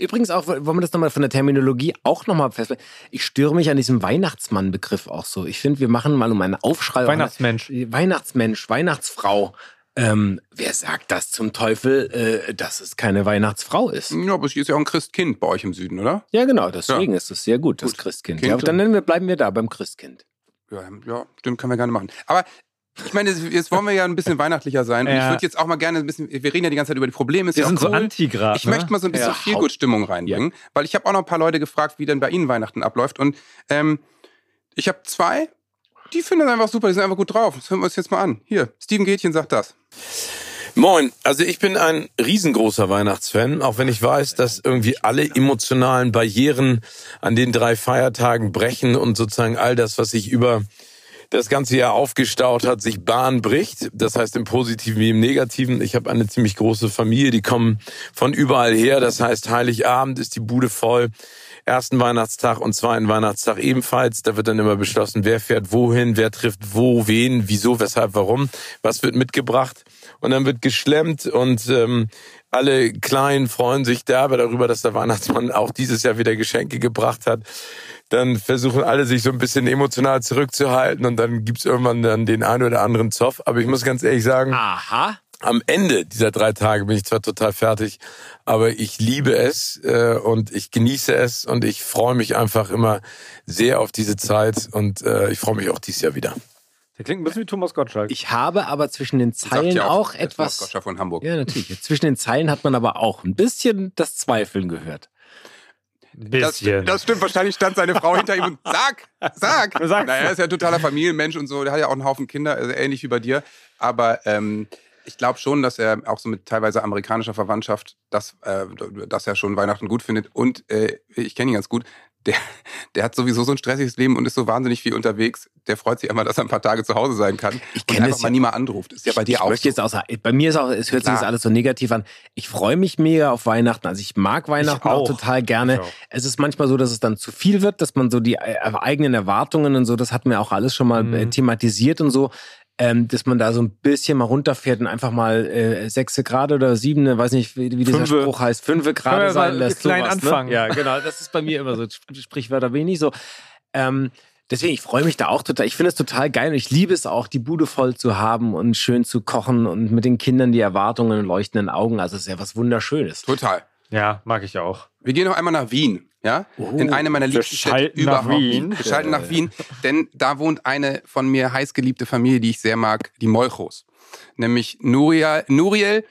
Übrigens auch, wollen wir das nochmal von der Terminologie auch nochmal feststellen. Ich störe mich an diesem Weihnachtsmann-Begriff auch so. Ich finde, wir machen mal um einen Aufschrei. Weihnachtsmensch. Weihnachtsmensch, Weihnachtsfrau. Ähm, wer sagt das zum Teufel, äh, dass es keine Weihnachtsfrau ist? Ja, aber sie ist ja auch ein Christkind bei euch im Süden, oder? Ja, genau. Deswegen ja. ist es sehr gut, das gut. Christkind. Kind ja, dann nennen wir, bleiben wir da beim Christkind. Ja, ja, stimmt, können wir gerne machen. Aber ich meine, jetzt wollen wir ja ein bisschen weihnachtlicher sein. Und ja. ich würde jetzt auch mal gerne ein bisschen, wir reden ja die ganze Zeit über die Probleme. Ist wir ja sind cool. so anti grad Ich ne? möchte mal so ein bisschen ja, Feelgood-Stimmung reinbringen, ja. weil ich habe auch noch ein paar Leute gefragt, wie denn bei ihnen Weihnachten abläuft. Und ähm, ich habe zwei, die finden das einfach super, die sind einfach gut drauf. Das hören wir uns jetzt mal an. Hier, Steven Gätchen sagt das. Moin, also ich bin ein riesengroßer Weihnachtsfan, auch wenn ich weiß, dass irgendwie alle emotionalen Barrieren an den drei Feiertagen brechen und sozusagen all das, was sich über das ganze Jahr aufgestaut hat, sich Bahn bricht. Das heißt im Positiven wie im Negativen. Ich habe eine ziemlich große Familie, die kommen von überall her. Das heißt, Heiligabend ist die Bude voll. Ersten Weihnachtstag und zweiten Weihnachtstag ebenfalls. Da wird dann immer beschlossen, wer fährt wohin, wer trifft wo, wen, wieso, weshalb, warum. Was wird mitgebracht? Und dann wird geschlemmt und ähm, alle Kleinen freuen sich derbe darüber, dass der Weihnachtsmann auch dieses Jahr wieder Geschenke gebracht hat dann versuchen alle sich so ein bisschen emotional zurückzuhalten und dann gibt's irgendwann dann den einen oder anderen Zoff. Aber ich muss ganz ehrlich sagen, Aha. am Ende dieser drei Tage bin ich zwar total fertig, aber ich liebe es äh, und ich genieße es und ich freue mich einfach immer sehr auf diese Zeit und äh, ich freue mich auch dieses Jahr wieder. Der klingt ein bisschen wie Thomas Gottschalk. Ich habe aber zwischen den Zeilen ja auch, der Thomas etwas. Gottschalk von Hamburg. Ja, natürlich. Zwischen den Zeilen hat man aber auch ein bisschen das Zweifeln gehört. Das, das stimmt, wahrscheinlich stand seine Frau hinter ihm und sag, sag. Sag's. Naja, er ist ja ein totaler Familienmensch und so, der hat ja auch einen Haufen Kinder, also ähnlich wie bei dir. Aber ähm, ich glaube schon, dass er auch so mit teilweise amerikanischer Verwandtschaft, dass, äh, dass er schon Weihnachten gut findet. Und äh, ich kenne ihn ganz gut. Der, der hat sowieso so ein stressiges Leben und ist so wahnsinnig viel unterwegs. Der freut sich immer, dass er ein paar Tage zu Hause sein kann. Ich und kenne einfach mal ja. nie mal anruft. Ist ja bei dir ich auch möchte so. jetzt auch sagen, bei mir ist auch, es hört sich Klar. jetzt alles so negativ an. Ich freue mich mega auf Weihnachten. Also ich mag Weihnachten auch. auch. total gerne. Ich auch. Es ist manchmal so, dass es dann zu viel wird, dass man so die äh, eigenen Erwartungen und so, das hatten wir auch alles schon mal Mhm. äh, thematisiert und so. Ähm, dass man da so ein bisschen mal runterfährt und einfach mal äh, sechse Grad oder siebene, weiß nicht, wie, wie dieser Fünfe. Spruch heißt, fünfe Grad Können wir sein lässt. klein sowas, anfangen. Ne? Ja, genau. Das ist bei mir immer so. Sp- Sprichwörter wenig so. Ähm, deswegen, ich freue mich da auch total. Ich finde es total geil und ich liebe es auch, die Bude voll zu haben und schön zu kochen und mit den Kindern die Erwartungen und leuchtenden Augen. Also es ist ja was Wunderschönes. Total. Ja, mag ich auch. Wir gehen noch einmal nach Wien. Ja, in eine meiner liebsten Städte nach überhaupt. Wien. Wir schalten nach Wien, denn da wohnt eine von mir heißgeliebte Familie, die ich sehr mag, die Molchos. Nämlich Nuria, Nuriel,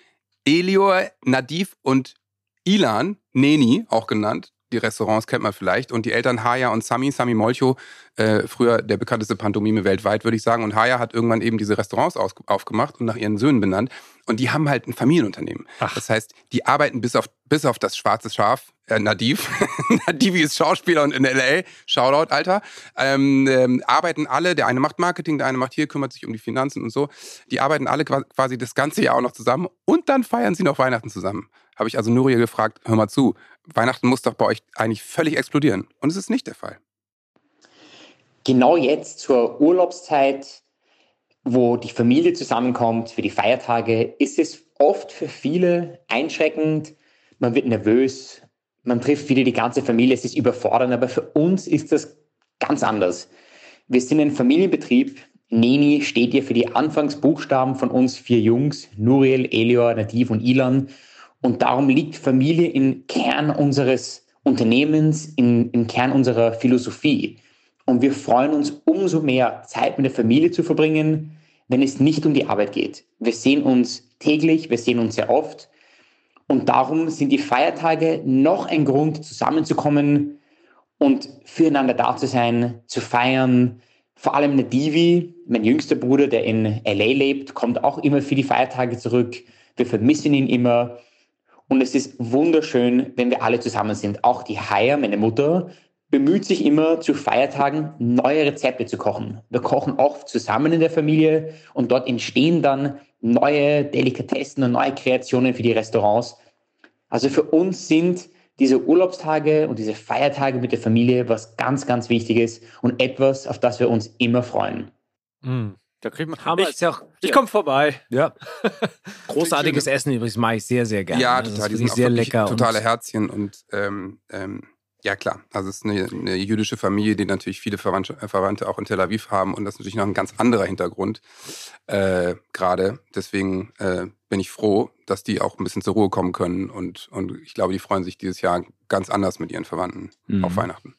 Elior, Nadif und Ilan, Neni auch genannt. Die Restaurants kennt man vielleicht. Und die Eltern Haya und Sami, Sami Molcho, äh, früher der bekannteste Pantomime weltweit, würde ich sagen. Und Haya hat irgendwann eben diese Restaurants aus, aufgemacht und nach ihren Söhnen benannt. Und die haben halt ein Familienunternehmen. Das heißt, die arbeiten bis auf, bis auf das schwarze Schaf, äh, Nadiv. Nadivi ist Schauspieler und in L.A., Shoutout, Alter. Ähm, ähm, arbeiten alle, der eine macht Marketing, der eine macht hier, kümmert sich um die Finanzen und so. Die arbeiten alle qua- quasi das ganze Jahr auch noch zusammen und dann feiern sie noch Weihnachten zusammen. Habe ich also Nuria gefragt, hör mal zu, Weihnachten muss doch bei euch eigentlich völlig explodieren. Und es ist nicht der Fall. Genau jetzt zur Urlaubszeit, wo die Familie zusammenkommt für die Feiertage, ist es oft für viele einschreckend. Man wird nervös, man trifft wieder die ganze Familie, es ist überfordernd, aber für uns ist das ganz anders. Wir sind ein Familienbetrieb. Neni steht hier für die Anfangsbuchstaben von uns vier Jungs, Nuriel, Elior, Nadiv und Ilan. Und darum liegt Familie im Kern unseres Unternehmens, in, im Kern unserer Philosophie. Und wir freuen uns umso mehr, Zeit mit der Familie zu verbringen, wenn es nicht um die Arbeit geht. Wir sehen uns täglich, wir sehen uns sehr oft. Und darum sind die Feiertage noch ein Grund, zusammenzukommen und füreinander da zu sein, zu feiern. Vor allem der Divi, mein jüngster Bruder, der in LA lebt, kommt auch immer für die Feiertage zurück. Wir vermissen ihn immer. Und es ist wunderschön, wenn wir alle zusammen sind. Auch die Haya, meine Mutter, bemüht sich immer zu Feiertagen neue Rezepte zu kochen. Wir kochen oft zusammen in der Familie und dort entstehen dann neue Delikatessen und neue Kreationen für die Restaurants. Also für uns sind diese Urlaubstage und diese Feiertage mit der Familie was ganz, ganz Wichtiges und etwas, auf das wir uns immer freuen. Mm, da kriegt man. Hammer ich ja auch. ich komme vorbei. Ja. Großartiges Essen übrigens mache ich sehr, sehr gerne. Ja, Das total. ist Die wirklich sind sehr lecker. totale und Herzchen und ähm, ähm, ja klar. Also es ist eine, eine jüdische Familie, die natürlich viele Verwandte, äh, Verwandte auch in Tel Aviv haben und das ist natürlich noch ein ganz anderer Hintergrund äh, gerade. Deswegen äh, bin ich froh, dass die auch ein bisschen zur Ruhe kommen können und, und ich glaube, die freuen sich dieses Jahr ganz anders mit ihren Verwandten Mhm. auf Weihnachten.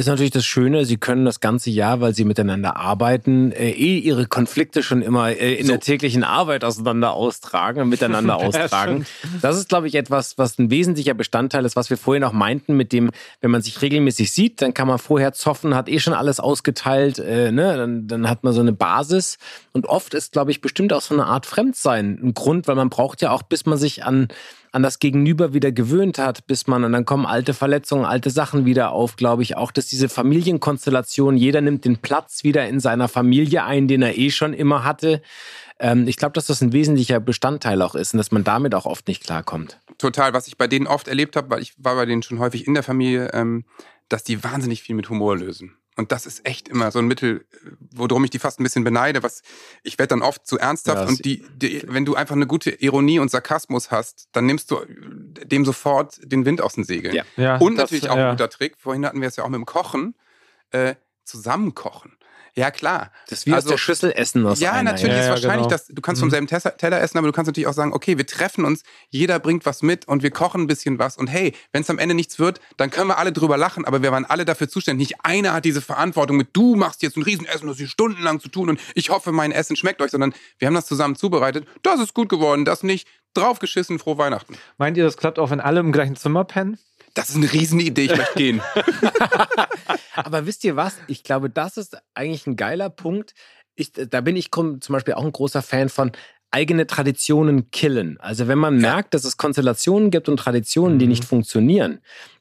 Ist natürlich das Schöne, sie können das ganze Jahr, weil sie miteinander arbeiten, äh, eh ihre Konflikte schon immer äh, in So. der täglichen Arbeit auseinander austragen und miteinander austragen. Das ist, glaube ich, etwas, was ein wesentlicher Bestandteil ist, was wir vorhin auch meinten, mit dem, wenn man sich regelmäßig sieht, dann kann man vorher zoffen, hat eh schon alles ausgeteilt, äh, ne? dann, dann hat man so eine Basis. Und oft ist, glaube ich, bestimmt auch so eine Art Fremdsein ein Grund, weil man braucht ja auch, bis man sich an an das Gegenüber wieder gewöhnt hat, bis man, und dann kommen alte Verletzungen, alte Sachen wieder auf, glaube ich auch, dass diese Familienkonstellation, jeder nimmt den Platz wieder in seiner Familie ein, den er eh schon immer hatte. Ähm, ich glaube, dass das ein wesentlicher Bestandteil auch ist und dass man damit auch oft nicht klarkommt. Total, was ich bei denen oft erlebt habe, weil ich war bei denen schon häufig in der Familie, ähm, dass die wahnsinnig viel mit Humor lösen. Und das ist echt immer so ein Mittel, worum ich die fast ein bisschen beneide. Was ich werde dann oft zu ernsthaft Ja, und die, die, wenn du einfach eine gute Ironie und Sarkasmus hast, dann nimmst du dem sofort den Wind aus den Segeln. Ja. Ja, Und das- natürlich auch ja. ein guter Trick. Vorhin hatten wir es ja auch mit dem Kochen. Äh, zusammenkochen. Ja, klar. Das ist wie aus der Schüssel essen aus Ja, einer, natürlich ja. ist Ja, wahrscheinlich, genau. dass du kannst vom selben Teller, Teller essen, aber du kannst natürlich auch sagen, okay, wir treffen uns, jeder bringt was mit und wir kochen ein bisschen was und hey, wenn es am Ende nichts wird, dann können wir alle drüber lachen, aber wir waren alle dafür zuständig. Nicht einer hat diese Verantwortung mit, du machst jetzt ein Riesenessen, das ist stundenlang zu tun und ich hoffe, mein Essen schmeckt euch, sondern wir haben das zusammen zubereitet. Das ist gut geworden, das nicht. Draufgeschissen, frohe Weihnachten. Meint ihr, das klappt auch, wenn alle im gleichen Zimmer pennen? Das ist eine Riesenidee, ich möchte gehen. Aber wisst ihr was? Ich glaube, das ist eigentlich ein geiler Punkt. Ich, da bin ich zum Beispiel auch ein großer Fan von eigene Traditionen killen. Also wenn man merkt, dass es Konstellationen gibt und Traditionen, die nicht funktionieren,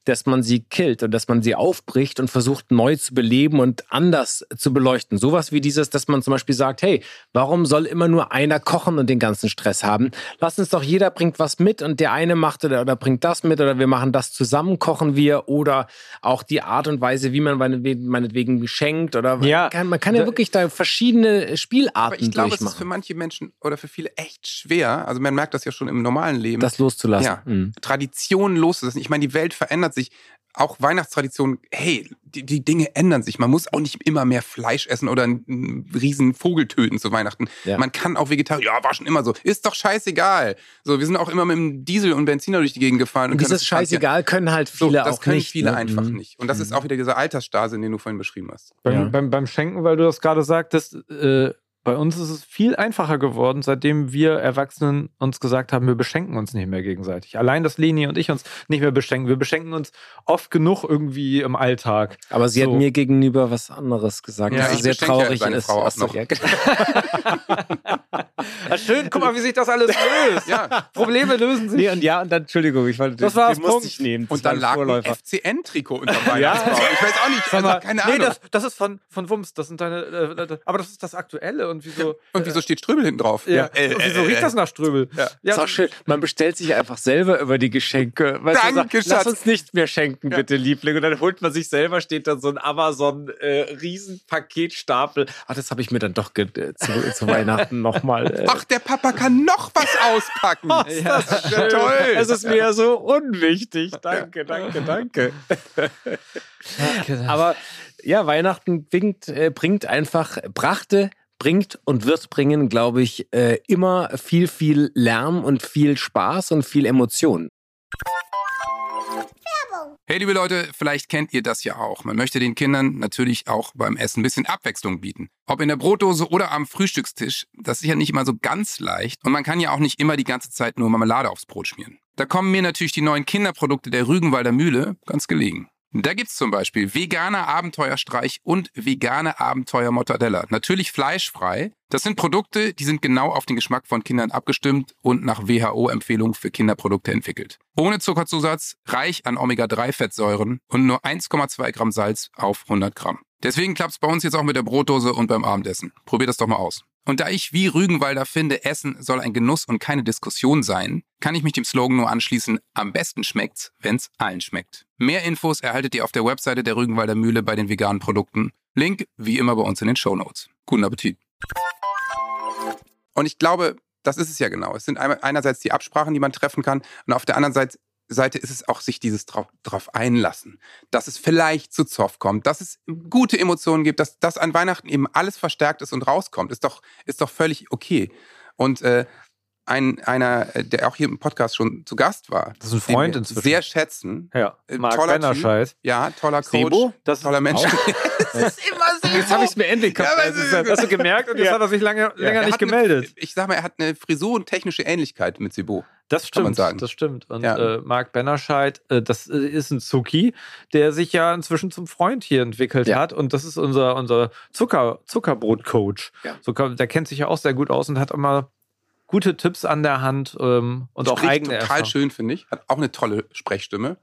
dass man sie killt und dass man sie aufbricht und versucht neu zu beleben und anders zu beleuchten. Sowas wie dieses, dass man zum Beispiel sagt, hey, warum soll immer nur einer kochen und den ganzen Stress haben? Lass uns doch, jeder bringt was mit und der eine macht oder, oder bringt das mit oder wir machen das zusammen, kochen wir oder auch die Art und Weise, wie man meinetwegen, meinetwegen schenkt oder Ja. man kann, man kann ja wirklich da verschiedene Aber Spielarten ich glaube, es ist für manche Menschen oder für viele echt schwer. Also man merkt das ja schon im normalen Leben. Das loszulassen. Ja. Mhm. Traditionen loszulassen. Ich meine, die Welt verändert sich. Auch Weihnachtstraditionen, hey, die, die Dinge ändern sich. Man muss auch nicht immer mehr Fleisch essen oder einen, riesen Vogel töten zu Weihnachten. Ja. Man kann auch Vegetarier, ja, war schon immer so. Ist doch scheißegal. So, wir sind auch immer mit dem Diesel und Benziner durch die Gegend gefahren. Und können dieses das. Scheißegal können halt So, viele das auch können nicht. viele ne? einfach Mhm. nicht. Und das ist auch wieder dieser Altersstase, den du vorhin beschrieben hast. Beim, Ja. beim, beim Schenken, weil du das gerade sagtest, äh, bei uns ist es viel einfacher geworden, seitdem wir Erwachsenen uns gesagt haben, wir beschenken uns nicht mehr gegenseitig. Allein, dass Leni und ich uns nicht mehr beschenken. Wir beschenken uns oft genug irgendwie im Alltag. Aber sie So. hat mir gegenüber was anderes gesagt, Ja, dass sie sehr ja traurig seine ist. Frau auch noch. ja, schön, guck mal, wie sich das alles löst. Ja. Probleme lösen sich. Nee, und ja, und dann, Entschuldigung, ich wollte, Das war's, den musste Punkt. ich nehmen. Das Und dann war lag ein ein Vorläufer. FCN-Trikot unter Weihnachtsbaum. Ich weiß auch nicht, also, mal, keine nee, Ahnung. das, das ist von, von Wumms. Das sind deine. Äh, äh, aber das ist das Aktuelle. Und wieso. und wieso steht Ströbel hinten drauf? Ja, äh, und wieso äh, riecht das nach Ströbel? Ja. ist auch schön. Man bestellt sich einfach selber über die Geschenke. Weißt du, Danke, sagt, Lass Schatz. uns nicht mehr schenken, Ja. bitte, Liebling. Und dann holt man sich selber, steht dann so ein Amazon-Riesenpaketstapel. Ach, das habe ich mir dann doch äh, zu, zu Weihnachten nochmal. Äh, Ach, der Papa kann noch was auspacken. das ist ja toll. Es ist mir ja so unwichtig. Danke, danke, danke. Aber ja, Weihnachten bringt, äh, bringt einfach, brachte, bringt und wird bringen, glaube ich, äh, immer viel, viel Lärm und viel Spaß und viel Emotion. Hey, liebe Leute, vielleicht kennt ihr das ja auch. Man möchte den Kindern natürlich auch beim Essen ein bisschen Abwechslung bieten. Ob in der Brotdose oder am Frühstückstisch, das ist ja nicht immer so ganz leicht. Und man kann ja auch nicht immer die ganze Zeit nur Marmelade aufs Brot schmieren. Da kommen mir natürlich die neuen Kinderprodukte der Rügenwalder Mühle ganz gelegen. Da gibt's zum Beispiel veganer Abenteuerstreich und vegane Abenteuer Mortadella. Natürlich fleischfrei. Das sind Produkte, die sind genau auf den Geschmack von Kindern abgestimmt und nach WHO-Empfehlung für Kinderprodukte entwickelt. Ohne Zuckerzusatz, reich an Omega-3-Fettsäuren und nur 1,2 Gramm Salz auf 100 Gramm. Deswegen klappt's bei uns jetzt auch mit der Brotdose und beim Abendessen. Probiert das doch mal aus. Und da ich wie Rügenwalder finde, Essen soll ein Genuss und keine Diskussion sein, kann ich mich dem Slogan nur anschließen, am besten schmeckt's, wenn's allen schmeckt. Mehr Infos erhaltet ihr auf der Webseite der Rügenwalder Mühle bei den veganen Produkten. Link wie immer bei uns in den Shownotes. Guten Appetit. Und ich glaube, das ist es ja genau. Es sind einerseits die Absprachen, die man treffen kann, und auf der anderen Seite, Seite ist es auch sich dieses drauf, drauf einlassen, dass es vielleicht zu Zoff kommt, dass es gute Emotionen gibt, dass, dass an Weihnachten eben alles verstärkt ist und rauskommt, ist doch, ist doch völlig okay. Und äh, ein, einer, äh, der auch hier im Podcast schon zu Gast war. Das ist ein Freund den wir inzwischen. Sehr schätzen. Ja, Äh, Marc toller Bennerscheid. Ja, toller Coach. Sebo? Das ist toller Mensch. Das ist immer Sebo. Jetzt habe ich es mir endlich Ja, kapiert. ist- Das hast du gemerkt und jetzt Ja. hat er sich lange, länger Er nicht hat eine- gemeldet. ich sag mal, er hat eine Frisur und technische Ähnlichkeit mit Sebo. Das Kann man stimmt, sagen. das stimmt. Und Ja. äh, Marc Bennerscheid, äh, das äh, ist ein Zucki, der sich ja inzwischen zum Freund hier entwickelt Ja. hat. Und das ist unser, unser Zucker, Zuckerbrot-Coach. Ja. So, der kennt sich ja auch sehr gut aus und hat immer gute Tipps an der Hand ähm, und auch Spricht eigene total Erfahrung. schön, finde ich. Hat auch eine tolle Sprechstimme.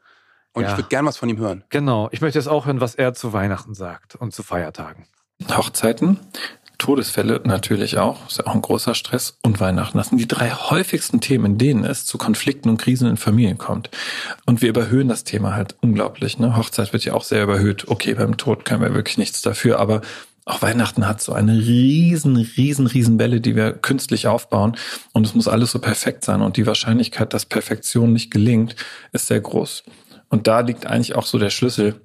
Und Ja. ich würde gern was von ihm hören. Genau. Ich möchte jetzt auch hören, was er zu Weihnachten sagt und zu Feiertagen. Hochzeiten, Todesfälle natürlich auch, ist ja auch ein großer Stress und Weihnachten. Das sind die drei häufigsten Themen, in denen es zu Konflikten und Krisen in Familien kommt. Und wir überhöhen das Thema halt unglaublich. Ne? Hochzeit wird ja auch sehr überhöht. Okay, beim Tod können wir wirklich nichts dafür, aber auch Weihnachten hat so eine riesen, riesen, riesen Welle, die wir künstlich aufbauen. Und es muss alles so perfekt sein. Und die Wahrscheinlichkeit, dass Perfektion nicht gelingt, ist sehr groß. Und da liegt eigentlich auch so der Schlüssel,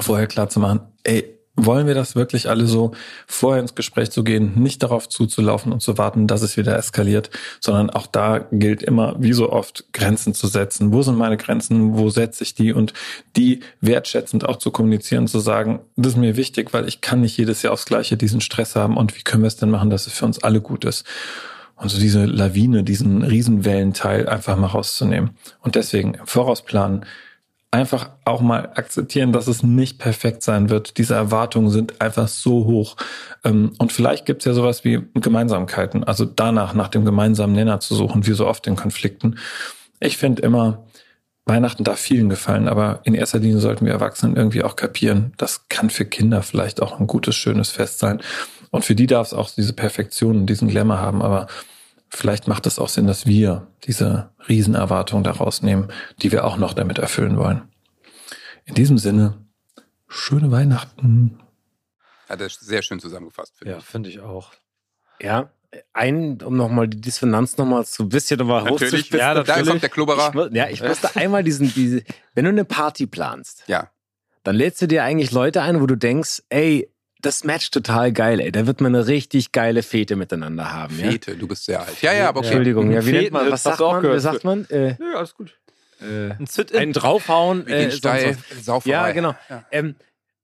vorher klar zu machen, ey, wollen wir das wirklich alle so, vorher ins Gespräch zu gehen, nicht darauf zuzulaufen und zu warten, dass es wieder eskaliert, sondern auch da gilt immer, wie so oft, Grenzen zu setzen. Wo sind meine Grenzen? Wo setze ich die? Und die wertschätzend auch zu kommunizieren, zu sagen, das ist mir wichtig, weil ich kann nicht jedes Jahr aufs Gleiche diesen Stress haben. Und wie können wir es denn machen, dass es für uns alle gut ist? Und so diese Lawine, diesen Riesenwellenteil einfach mal rauszunehmen. Und deswegen im Voraus einfach auch mal akzeptieren, dass es nicht perfekt sein wird. Diese Erwartungen sind einfach so hoch. Ähm, Und vielleicht gibt es ja sowas wie Gemeinsamkeiten. Also danach, nach dem gemeinsamen Nenner zu suchen, wie so oft in Konflikten. Ich finde immer, Weihnachten darf vielen gefallen, aber in erster Linie sollten wir Erwachsenen irgendwie auch kapieren, das kann für Kinder vielleicht auch ein gutes, schönes Fest sein. Und für die darf es auch diese Perfektion und diesen Glamour haben, aber vielleicht macht es auch Sinn, dass wir diese Riesenerwartung daraus nehmen, die wir auch noch damit erfüllen wollen. In diesem Sinne, schöne Weihnachten. Hat er sehr schön zusammengefasst, finde Ja, ich. finde ich auch. Ja, ein, um nochmal die Dissonanz nochmal so ein bisschen nochmal Natürlich, hochzuspitzen. Ja, da natürlich. kommt der Klubberer. Ich, ja, ich musste einmal diesen, diese, wenn du eine Party planst, Ja. dann lädst du dir eigentlich Leute ein, wo du denkst, ey, das matcht total geil, ey. Da wird man eine richtig geile Fete miteinander haben. Ja? Fete, du bist sehr alt. Ja, ja, aber okay. Entschuldigung, ja, wie Feten, nennt man, was sagt man? Wie sagt man? Äh, Nö, alles gut. äh, Ein Sit-in. einen draufhauen. Äh, steil. Ja, genau. Ja. Ähm,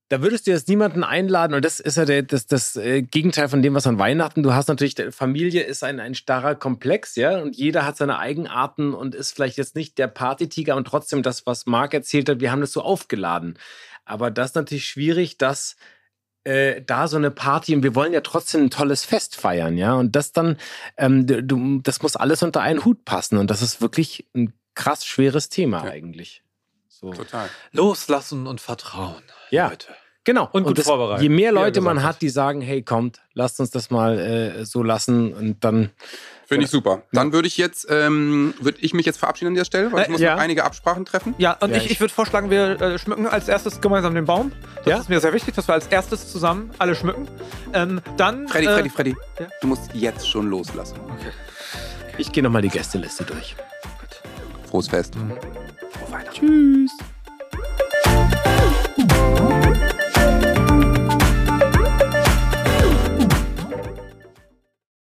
da würdest du jetzt niemanden einladen und das ist ja der, das, das äh, Gegenteil von dem, was an Weihnachten. Du hast natürlich, Familie ist ein, ein starrer Komplex, ja, und jeder hat seine Eigenarten und ist vielleicht jetzt nicht der Partytiger und trotzdem das, was Marc erzählt hat, wir haben das so aufgeladen. Aber das ist natürlich schwierig, dass äh, da so eine Party und wir wollen ja trotzdem ein tolles Fest feiern, ja, und das dann, ähm, du- das muss alles unter einen Hut passen und das ist wirklich ein krass schweres Thema Ja. eigentlich. So. Total. Loslassen und Vertrauen. Ja. Leute. Genau. Und gut das, vorbereitet, Je mehr Leute man hat, die sagen, hey, kommt, lasst uns das mal äh, so lassen und dann. Finde ich super. Dann würde ich jetzt, ähm, würde ich mich jetzt verabschieden an dieser Stelle, weil ich Äh, muss ja. noch einige Absprachen treffen. Ja, und Ja, ich, ich- würde vorschlagen, wir äh, schmücken als erstes gemeinsam den Baum. Das Ja? ist mir sehr wichtig, dass wir als erstes zusammen alle schmücken. Ähm, dann. Freddy, äh, Freddy, Freddy, ja? du musst jetzt schon loslassen. Ich gehe nochmal die Gästeliste durch. Frohes Fest. Frohe Weihnachten. Tschüss.